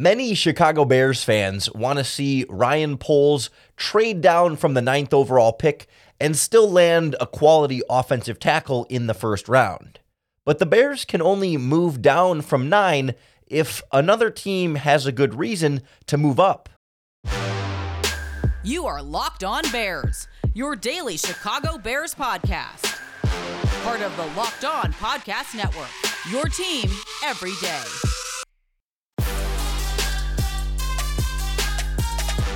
Many Chicago Bears fans want to see Ryan Poles trade down from the ninth overall pick and still land a quality offensive tackle in the first round. But the Bears can only move down from nine if another team has a good reason to move up. You are Locked On Bears, your daily Chicago Bears podcast. Part of the Locked On Podcast Network, your team every day.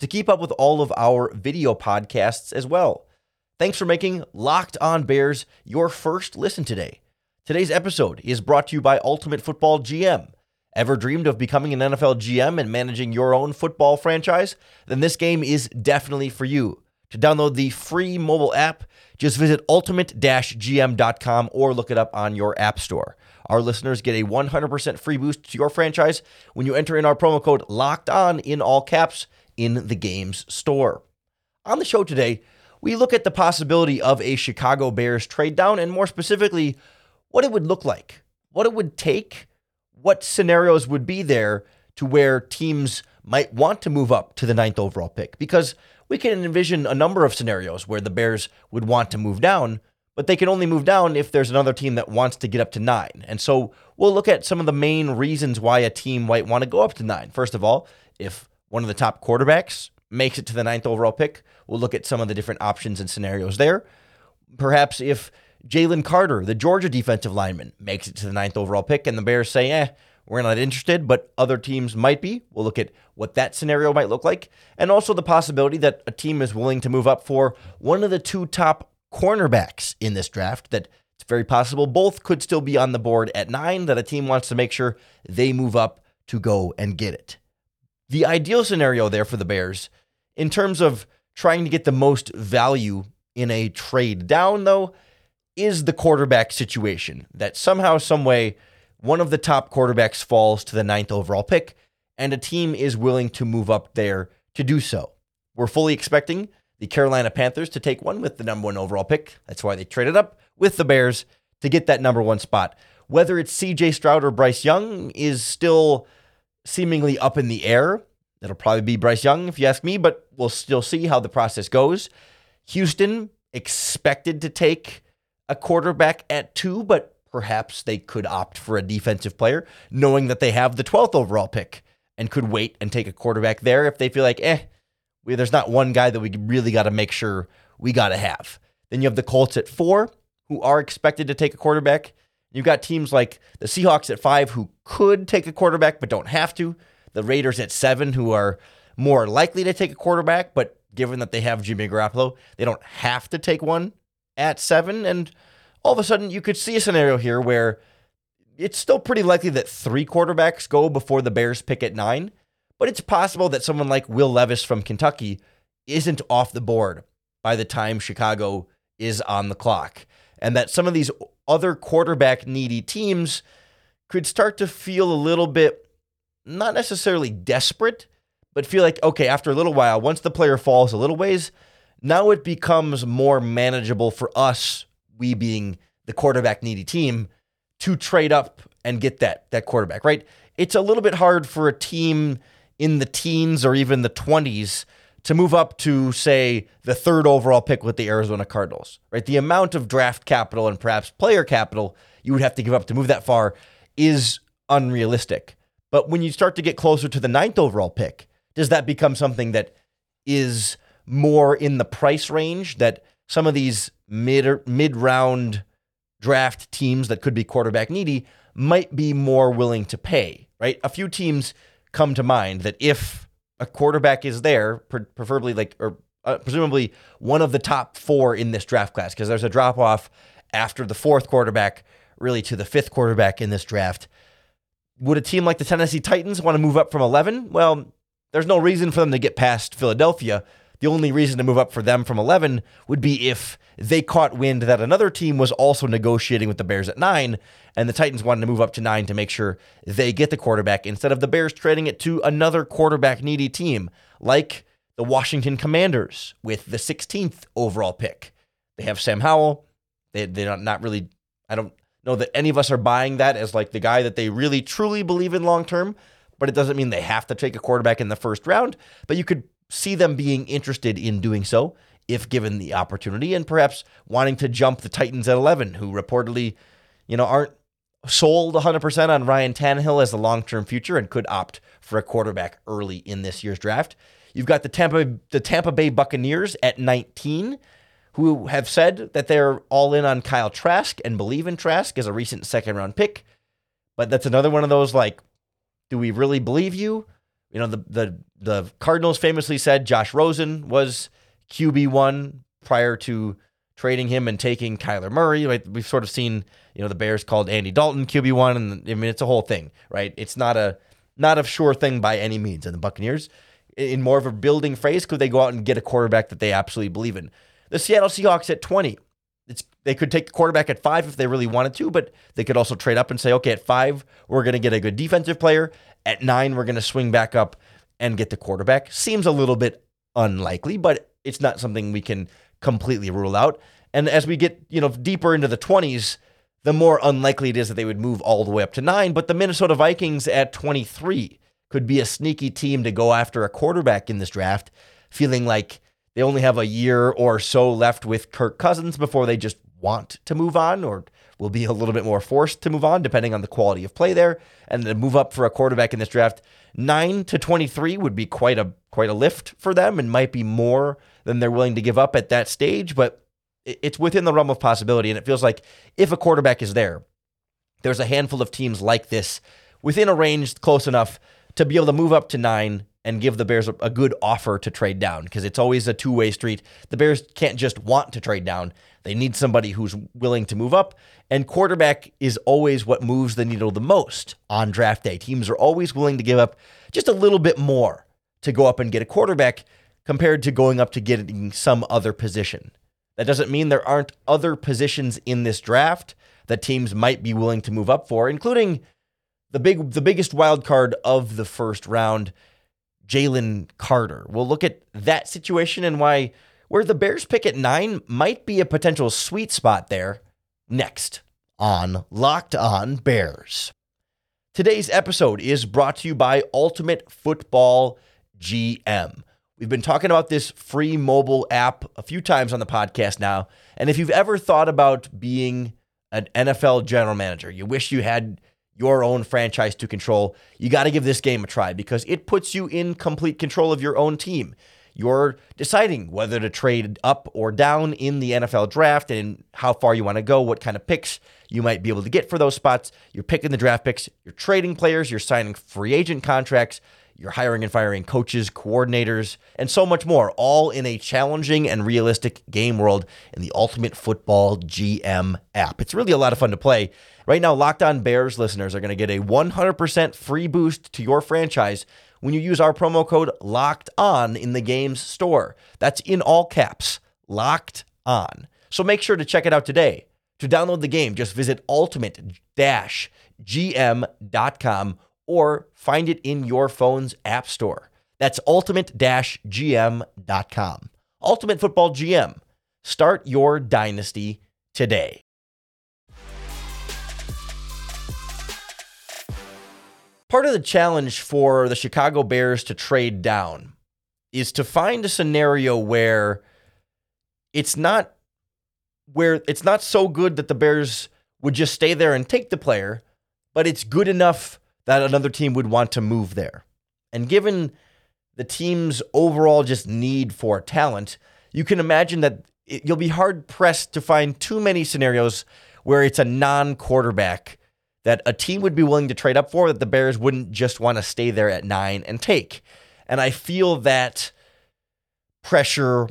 to keep up with all of our video podcasts as well. Thanks for making Locked On Bears your first listen today. Today's episode is brought to you by Ultimate Football GM. Ever dreamed of becoming an NFL GM and managing your own football franchise? Then this game is definitely for you. To download the free mobile app, just visit ultimate-gm.com or look it up on your app store. Our listeners get a 100% free boost to your franchise when you enter in our promo code LOCKED ON in all caps in the game's store. On the show today, we look at the possibility of a Chicago Bears trade down and more specifically, what it would look like, what it would take, what scenarios would be there to where teams might want to move up to the ninth overall pick. Because we can envision a number of scenarios where the Bears would want to move down, but they can only move down if there's another team that wants to get up to nine. And so we'll look at some of the main reasons why a team might want to go up to nine. First of all, if one of the top quarterbacks makes it to the ninth overall pick. We'll look at some of the different options and scenarios there. Perhaps if Jalen Carter, the Georgia defensive lineman, makes it to the ninth overall pick and the Bears say, eh, we're not interested, but other teams might be. We'll look at what that scenario might look like. And also the possibility that a team is willing to move up for one of the two top cornerbacks in this draft that it's very possible both could still be on the board at nine, that a team wants to make sure they move up to go and get it. The ideal scenario there for the Bears, in terms of trying to get the most value in a trade down, though, is the quarterback situation. That somehow, some way, one of the top quarterbacks falls to the ninth overall pick, and a team is willing to move up there to do so. We're fully expecting the Carolina Panthers to take one with the number one overall pick. That's why they traded up with the Bears to get that number one spot. Whether it's CJ Stroud or Bryce Young is still seemingly up in the air. It'll probably be Bryce Young, if you ask me, but we'll still see how the process goes. Houston expected to take a quarterback at two, but perhaps they could opt for a defensive player, knowing that they have the 12th overall pick and could wait and take a quarterback there if they feel like, eh, we, there's not one guy that we really got to make sure we got to have. Then you have the Colts at four, who are expected to take a quarterback. You've got teams like the Seahawks at five who could take a quarterback but don't have to. The Raiders at seven who are more likely to take a quarterback, but given that they have Jimmy Garoppolo, they don't have to take one at seven. And all of a sudden, you could see a scenario here where it's still pretty likely that three quarterbacks go before the Bears pick at nine, but it's possible that someone like Will Levis from Kentucky isn't off the board by the time Chicago is on the clock. And that some of these other quarterback needy teams could start to feel a little bit not necessarily desperate, but feel like, okay, after a little while, once the player falls a little ways, now it becomes more manageable for us, we being the quarterback needy team, to trade up and get that that quarterback, right? It's a little bit hard for a team in the teens or even the 20s to move up to say the third overall pick with the Arizona Cardinals, right? The amount of draft capital and perhaps player capital you would have to give up to move that far is unrealistic. But when you start to get closer to the ninth overall pick, does that become something that is more in the price range that some of these mid mid round draft teams that could be quarterback needy might be more willing to pay, right? A few teams come to mind that if a quarterback is there, preferably like or uh, presumably one of the top four in this draft class, because there's a drop off after the fourth quarterback, really to the fifth quarterback in this draft. Would a team like the Tennessee Titans want to move up from 11? Well, there's no reason for them to get past Philadelphia. The only reason to move up for them from 11 would be if they caught wind that another team was also negotiating with the Bears at nine, and the Titans wanted to move up to nine to make sure they get the quarterback instead of the Bears trading it to another quarterback needy team like the Washington Commanders with the 16th overall pick. They have Sam Howell. They, they're not really, I don't know that any of us are buying that as like the guy that they really truly believe in long term, but it doesn't mean they have to take a quarterback in the first round. But you could see them being interested in doing so if given the opportunity and perhaps wanting to jump the Titans at 11, who reportedly, you know, aren't sold 100% on Ryan Tannehill as the long term future and could opt for a quarterback early in this year's draft. You've got the Tampa, the Tampa Bay Buccaneers at 19 who have said that they're all in on Kyle Trask and believe in Trask as a recent second round pick. But that's another one of those like, do we really believe you? You know, the the the Cardinals famously said Josh Rosen was QB one prior to trading him and taking Kyler Murray. Like we've sort of seen, you know, the Bears called Andy Dalton QB one, and I mean it's a whole thing, right? It's not a not a sure thing by any means. And the Buccaneers, in more of a building phase, could they go out and get a quarterback that they absolutely believe in? The Seattle Seahawks at 20. They could take the quarterback at five if they really wanted to, but they could also trade up and say, okay, at five, we're going to get a good defensive player. At nine, we're going to swing back up and get the quarterback. Seems a little bit unlikely, but it's not something we can completely rule out. And as we get, you know, deeper into the 20s, the more unlikely it is that they would move all the way up to nine. But the Minnesota Vikings at 23 could be a sneaky team to go after a quarterback in this draft, feeling like they only have a year or so left with Kirk Cousins before they just want to move on or will be a little bit more forced to move on depending on the quality of play there. And to move up for a quarterback in this draft 9 to 23 would be quite a quite a lift for them and might be more than they're willing to give up at that stage. But it's within the realm of possibility. And it feels like if a quarterback is there there's a handful of teams like this within a range close enough to be able to move up to 9 and give the Bears a, a good offer to trade down because it's always a two way street. The Bears can't just want to trade down, they need somebody who's willing to move up. And quarterback is always what moves the needle the most on draft day. Teams are always willing to give up just a little bit more to go up and get a quarterback compared to going up to getting some other position. That doesn't mean there aren't other positions in this draft that teams might be willing to move up for, including the big the biggest wild card of the first round Jalen Carter. We'll look at that situation and why where the Bears pick at nine might be a potential sweet spot there next on Locked On Bears. Today's episode is brought to you by Ultimate Football GM. We've been talking about this free mobile app a few times on the podcast now. And if you've ever thought about being an NFL general manager, you wish you had your own franchise to control, you got to give this game a try because it puts you in complete control of your own team. You're deciding whether to trade up or down in the NFL draft and how far you want to go, what kind of picks you might be able to get for those spots. You're picking the draft picks, you're trading players, you're signing free agent contracts, you're hiring and firing coaches, coordinators, and so much more, all in a challenging and realistic game world in the Ultimate Football GM app. It's really a lot of fun to play. Right now, Locked On Bears listeners are going to get a 100% free boost to your franchise when you use our promo code Locked On in the game's store. That's in all caps, Locked On. So make sure to check it out today. To download the game, just visit ultimate-gm.com or find it in your phone's app store. That's ultimate-gm.com. Ultimate Football GM. Start your dynasty today. Part of the challenge for the Chicago Bears to trade down is to find a scenario where it's not where it's not so good that the Bears would just stay there and take the player, but it's good enough that another team would want to move there. And given the team's overall just need for talent, you can imagine that it, you'll be hard pressed to find too many scenarios where it's a non quarterback that a team would be willing to trade up for that the Bears wouldn't just want to stay there at nine and take. And I feel that pressure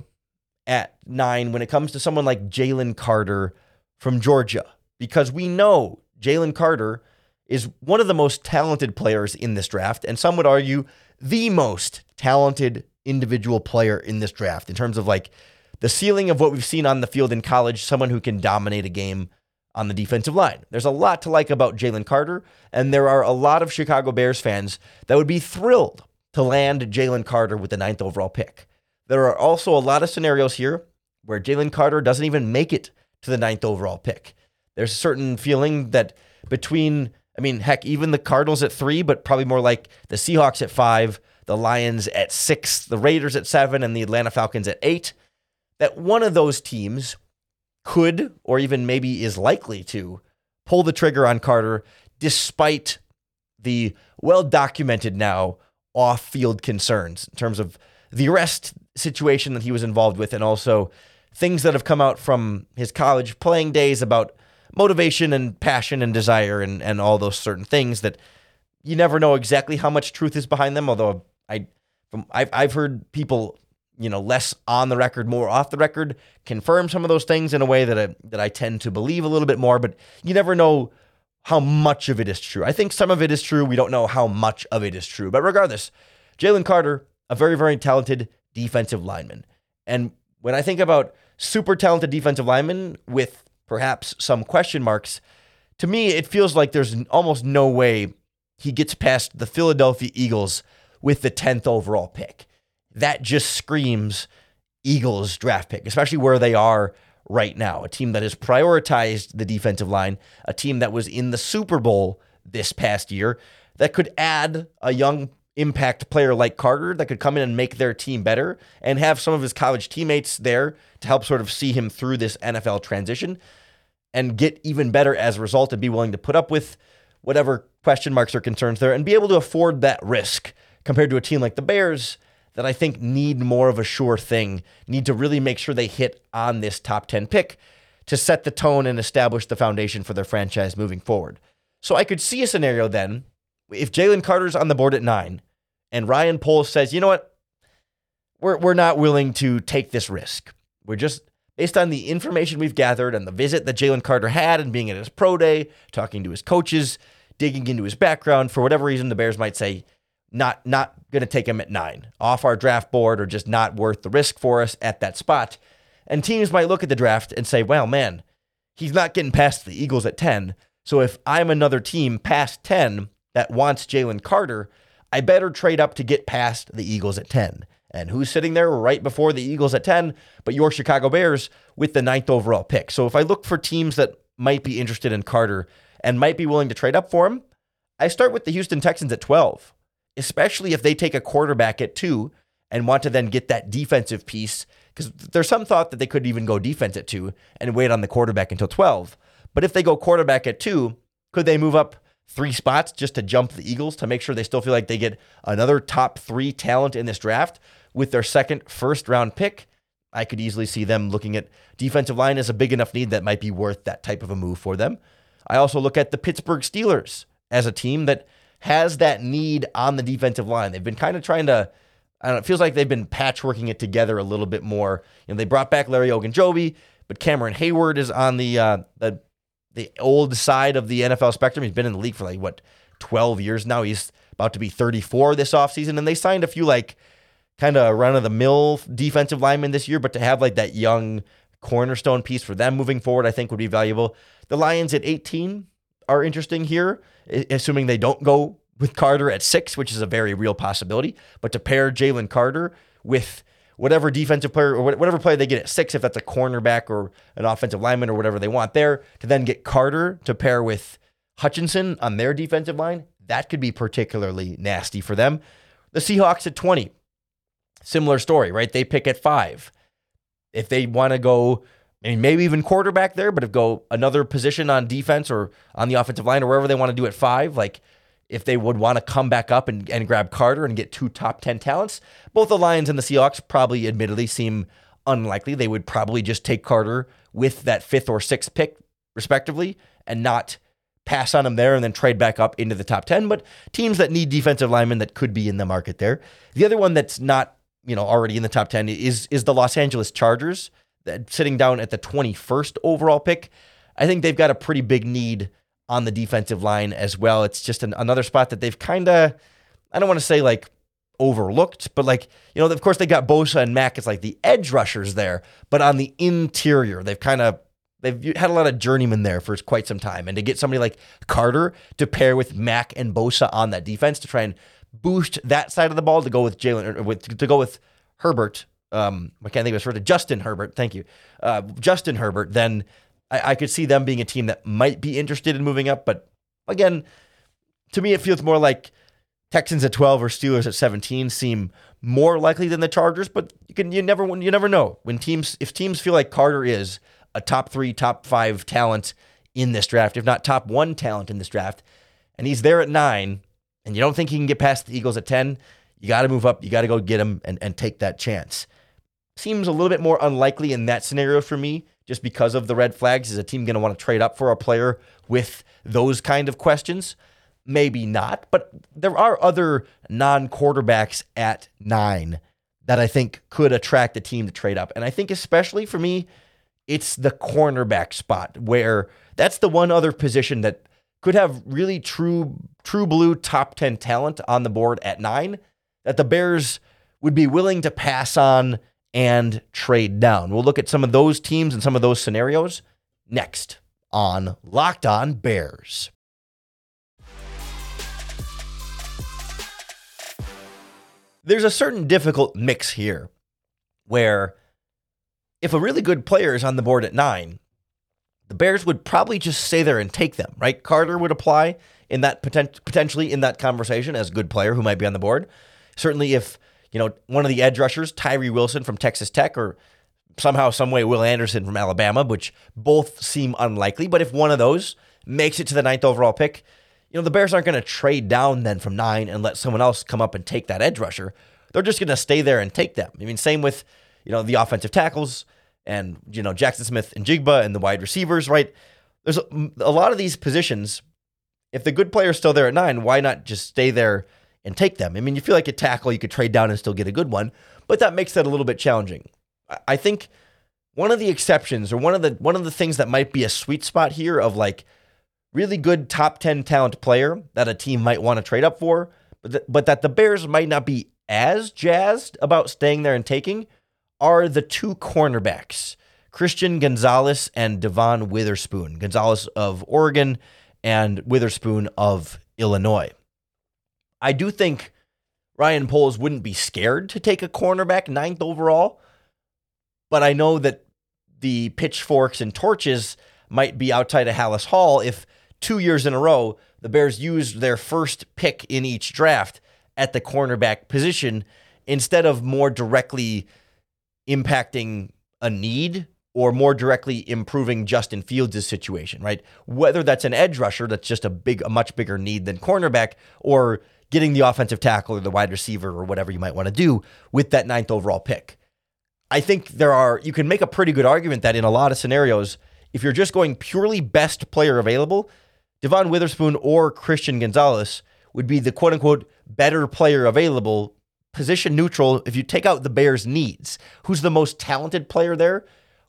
at nine when it comes to someone like Jalen Carter from Georgia, because we know Jalen Carter is one of the most talented players in this draft, and some would argue the most talented individual player in this draft in terms of like the ceiling of what we've seen on the field in college, someone who can dominate a game on the defensive line. There's a lot to like about Jalen Carter, and there are a lot of Chicago Bears fans that would be thrilled to land Jalen Carter with the ninth overall pick. There are also a lot of scenarios here where Jalen Carter doesn't even make it to the ninth overall pick. There's a certain feeling that between, I mean, heck, even the Cardinals at three, but probably more like the Seahawks at five, the Lions at six, the Raiders at seven, and the Atlanta Falcons at eight, that one of those teams could, or even maybe is likely to, pull the trigger on Carter despite the well documented now off field concerns in terms of the arrest situation that he was involved with and also things that have come out from his college playing days about motivation and passion and desire and, and all those certain things that you never know exactly how much truth is behind them. Although I, I've, I've heard people, you know, less on the record, more off the record, confirm some of those things in a way that I, that I tend to believe a little bit more. But you never know how much of it is true. I think some of it is true. We don't know how much of it is true. But regardless, Jalen Carter, a very, very talented defensive lineman. And when I think about super talented defensive linemen with perhaps some question marks, to me, it feels like there's almost no way he gets past the Philadelphia Eagles with the 10th overall pick. That just screams Eagles draft pick, especially where they are right now. A team that has prioritized the defensive line, a team that was in the Super Bowl this past year, that could add a young impact player like Carter that could come in and make their team better and have some of his college teammates there to help sort of see him through this NFL transition and get even better as a result and be willing to put up with whatever question marks or concerns there and be able to afford that risk compared to a team like the Bears that I think need more of a sure thing, need to really make sure they hit on this top 10 pick to set the tone and establish the foundation for their franchise moving forward. So I could see a scenario then if Jalen Carter's on the board at nine and Ryan Poles says, you know what? We're, we're not willing to take this risk. We're just, based on the information we've gathered and the visit that Jalen Carter had and being at his pro day, talking to his coaches, digging into his background, for whatever reason, the Bears might say, not not going to take him at nine, off our draft board, or just not worth the risk for us at that spot. And teams might look at the draft and say, well, man, he's not getting past the Eagles at 10. So if I'm another team past 10 that wants Jalen Carter, I better trade up to get past the Eagles at 10. And who's sitting there right before the Eagles at 10? But your Chicago Bears with the ninth overall pick. So if I look for teams that might be interested in Carter and might be willing to trade up for him, I start with the Houston Texans at 12, especially if they take a quarterback at two and want to then get that defensive piece. Because there's some thought that they could even go defense at two and wait on the quarterback until 12. But if they go quarterback at two, could they move up three spots just to jump the Eagles to make sure they still feel like they get another top three talent in this draft with their second first round pick. I could easily see them looking at defensive line as a big enough need that might be worth that type of a move for them. I also look at the Pittsburgh Steelers as a team that has that need on the defensive line. They've been kind of trying to, I don't know, it feels like they've been patchworking it together a little bit more. You know, they brought back Larry Ogunjobi, but Cameron Heyward is on the uh, the the old side of the NFL spectrum. He's been in the league for like what 12 years now. He's about to be 34 this offseason. And they signed a few like kind of run of the mill defensive linemen this year, but to have like that young cornerstone piece for them moving forward, I think would be valuable. The Lions at 18 are interesting here, assuming they don't go with Carter at six, which is a very real possibility. But to pair Jalen Carter with whatever defensive player or whatever player they get at six, if that's a cornerback or an offensive lineman or whatever they want there, to then get Carter to pair with Hutchinson on their defensive line, that could be particularly nasty for them. The Seahawks at 20, similar story, right? They pick at five. If they want to go, I mean, maybe even quarterback there, but if go another position on defense or on the offensive line or wherever they want to do at five, like if they would want to come back up and, and grab Carter and get two top 10 talents. Both the Lions and the Seahawks probably admittedly seem unlikely. They would probably just take Carter with that fifth or sixth pick, respectively, and not pass on him there and then trade back up into the top 10. But teams that need defensive linemen that could be in the market there. The other one that's not, you know, already in the top 10 is is the Los Angeles Chargers, sitting down at the 21st overall pick. I think they've got a pretty big need on the defensive line as well. It's just an, another spot that they've kind of, I don't want to say like overlooked. But like, you know, of course they got Bosa and Mack as like the edge rushers there, but on the interior, they've kind of they've had a lot of journeymen there for quite some time. And to get somebody like Carter to pair with Mack and Bosa on that defense to try and boost that side of the ball to go with Jalen with to go with Herbert. Um, I can't think of his first Justin Herbert. Thank you, uh, Justin Herbert. Then I, I could see them being a team that might be interested in moving up. But again, to me, it feels more like Texans at 12 or Steelers at 17 seem more likely than the Chargers, but you can you never you never know. When teams if teams feel like Carter is a top 3, top 5 talent in this draft, if not top 1 talent in this draft, and he's there at 9 and you don't think he can get past the Eagles at 10, you got to move up, you got to go get him and and take that chance. Seems a little bit more unlikely in that scenario for me just because of the red flags. Is a team going to want to trade up for a player with those kind of questions? maybe not, but there are other non quarterbacks at nine that I think could attract a team to trade up. And I think, especially for me, it's the cornerback spot where that's the one other position that could have really true, true blue top 10 talent on the board at nine that the Bears would be willing to pass on and trade down. We'll look at some of those teams and some of those scenarios next on Locked On Bears. there's a certain difficult mix here where if a really good player is on the board at nine, the Bears would probably just stay there and take them, right? Carter would apply in that potent- potentially in that conversation as a good player who might be on the board. Certainly, if you know one of the edge rushers, Tyree Wilson from Texas Tech, or somehow, some way, Will Anderson from Alabama, which both seem unlikely, but if one of those makes it to the ninth overall pick, you know, the Bears aren't going to trade down then from nine and let someone else come up and take that edge rusher. They're just going to stay there and take them. I mean, same with, you know, the offensive tackles and, you know, Jaxon Smith-Njigba and the wide receivers, right? There's a, a lot of these positions. If the good player's still there at nine, why not just stay there and take them? I mean, you feel like a tackle, you could trade down and still get a good one, but that makes that a little bit challenging. I think one of the exceptions or one of the one of the things that might be a sweet spot here of like really good top 10 talent player that a team might want to trade up for, but, th- but that the Bears might not be as jazzed about staying there and taking are the two cornerbacks, Christian Gonzalez and Devon Witherspoon. Gonzalez of Oregon and Witherspoon of Illinois. I do think Ryan Poles wouldn't be scared to take a cornerback ninth overall, but I know that the pitchforks and torches might be outside of Halas Hall if two years in a row, the Bears used their first pick in each draft at the cornerback position instead of more directly impacting a need or more directly improving Justin Fields' situation, right? Whether that's an edge rusher that's just a big, a much bigger need than cornerback, or getting the offensive tackle or the wide receiver or whatever you might want to do with that ninth overall pick. I think there are, you can make a pretty good argument that in a lot of scenarios, if you're just going purely best player available, Devon Witherspoon or Christian Gonzalez would be the quote unquote better player available, position neutral. If you take out the Bears' needs, who's the most talented player there?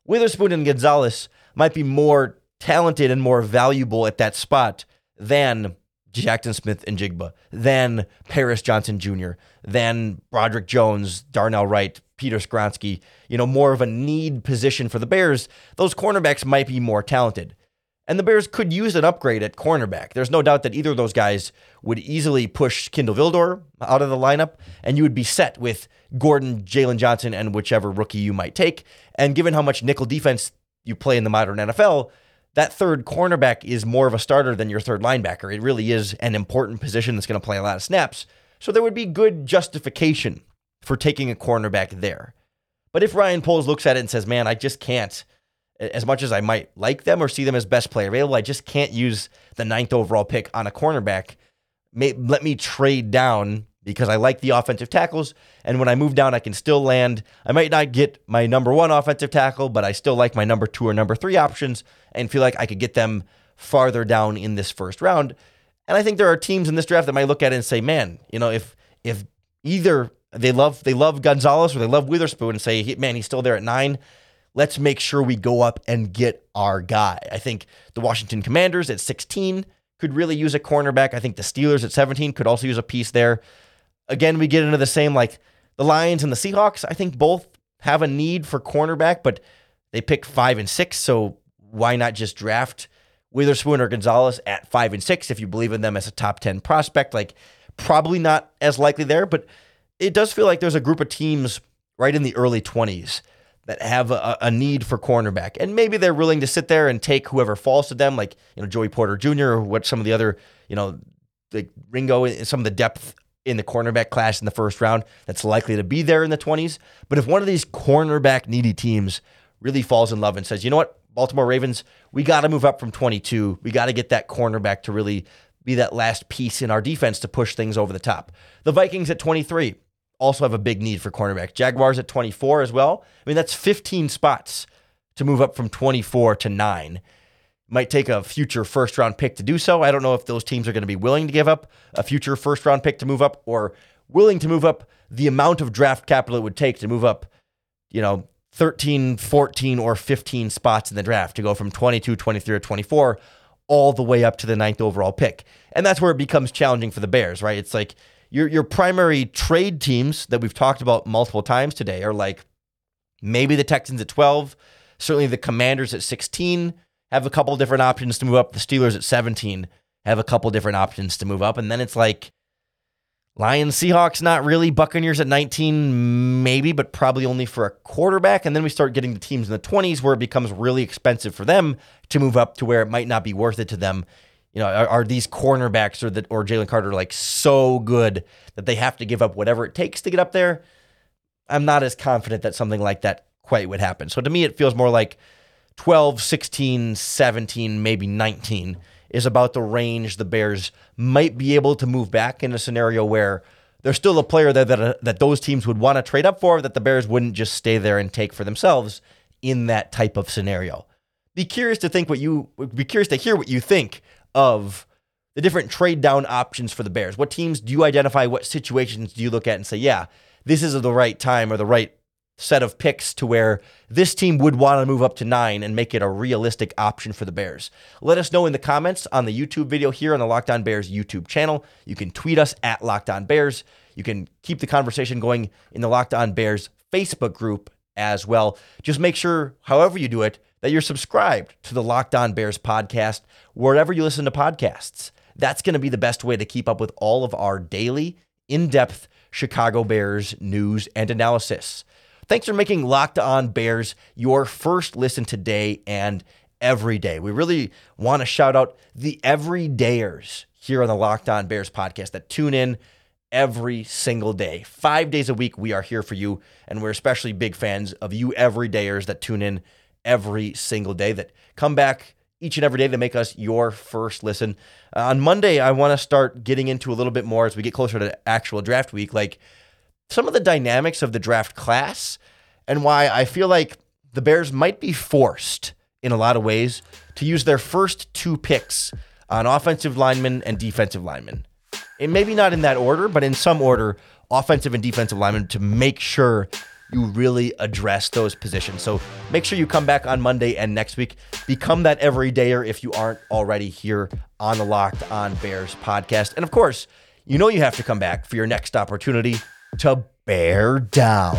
Witherspoon and Gonzalez might be more talented and more valuable at that spot than Jaxon Smith-Njigba, then Paris Johnson Jr., then Broderick Jones, Darnell Wright, Peter Skoronski, you know, more of a need position for the Bears. Those cornerbacks might be more talented. And the Bears could use an upgrade at cornerback. There's no doubt that either of those guys would easily push Kindle Vildor out of the lineup, and you would be set with Gordon, Jaylon Johnson, and whichever rookie you might take. And given how much nickel defense you play in the modern NFL, that third cornerback is more of a starter than your third linebacker. It really is an important position that's going to play a lot of snaps. So there would be good justification for taking a cornerback there. But if Ryan Poles looks at it and says, man, I just can't as much as I might like them or see them as best player available, I just can't use the ninth overall pick on a cornerback. May, let me trade down because I like the offensive tackles. And when I move down, I can still land. I might not get my number one offensive tackle, but I still like my number two or number three options and feel like I could get them farther down in this first round. And I think there are teams in this draft that might look at it and say, man, you know, if if either they love they love Gonzalez or they love Witherspoon and say, man, he's still there at nine let's make sure we go up and get our guy. I think the Washington Commanders at 16 could really use a cornerback. I think the Steelers at 17 could also use a piece there. Again, we get into the same like the Lions and the Seahawks. I think both have a need for cornerback, but they pick five and six. So why not just draft Witherspoon or Gonzalez at five and six if you believe in them as a top 10 prospect? Like, probably not as likely there, but it does feel like there's a group of teams right in the early 20s that have a, a, need for cornerback. And maybe they're willing to sit there and take whoever falls to them, like, you know, Joey Porter Jr. or what some of the other, you know, like Ringo and some of the depth in the cornerback class in the first round that's likely to be there in the 20s. But if one of these cornerback needy teams really falls in love and says, you know what, Baltimore Ravens, we got to move up from 22. We got to get that cornerback to really be that last piece in our defense to push things over the top. The Vikings at 23 also have a big need for cornerback. Jaguars at 24 as well. I mean, that's 15 spots to move up from 24 to 9. Might take a future first round pick to do so. I don't know if those teams are going to be willing to give up a future first round pick to move up or willing to move up the amount of draft capital it would take to move up, you know, 13, 14, or 15 spots in the draft to go from 22, 23, or 24 all the way up to the ninth overall pick. And that's where it becomes challenging for the Bears, right? It's like your your primary trade teams that we've talked about multiple times today are like maybe the Texans at 12, certainly the Commanders at 16 have a couple different options to move up. The Steelers at 17 have a couple different options to move up. And then it's like Lions, Seahawks, not really. Buccaneers at 19, maybe, but probably only for a quarterback. And then we start getting the teams in the 20s where it becomes really expensive for them to move up to where it might not be worth it to them. You know, are, are these cornerbacks or the or Jalen Carter like so good that they have to give up whatever it takes to get up there? I'm not as confident that something like that quite would happen. So to me, it feels more like 12, 16, 17, maybe 19 is about the range the Bears might be able to move back in a scenario where there's still a player there that, uh, that those teams would want to trade up for that the Bears wouldn't just stay there and take for themselves in that type of scenario. Be curious to think what you be curious to hear what you think of the different trade down options for the Bears. What teams do you identify? What situations do you look at and say, yeah, this is the right time or the right set of picks to where this team would want to move up to nine and make it a realistic option for the Bears. Let us know in the comments on the YouTube video here on the Locked On Bears YouTube channel. You can tweet us at Locked On Bears. You can keep the conversation going in the Locked On Bears Facebook group as well. Just make sure, however you do it, that you're subscribed to the Locked On Bears podcast wherever you listen to podcasts. That's going to be the best way to keep up with all of our daily, in depth Chicago Bears news and analysis. Thanks for making Locked On Bears your first listen today and every day. We really want to shout out the everydayers here on the Locked On Bears podcast that tune in every single day. Five days a week, we are here for you. And we're especially big fans of you everydayers that tune in every single day, that come back each and every day to make us your first listen. Uh, on Monday, I want to start getting into a little bit more as we get closer to actual draft week, like some of the dynamics of the draft class and why I feel like the Bears might be forced in a lot of ways to use their first two picks on offensive linemen and defensive linemen. And maybe not in that order, but in some order, offensive and defensive linemen to make sure you really address those positions. So make sure you come back on Monday and next week. Become that everydayer if you aren't already here on the Locked On Bears podcast. And of course, you know you have to come back for your next opportunity to bear down.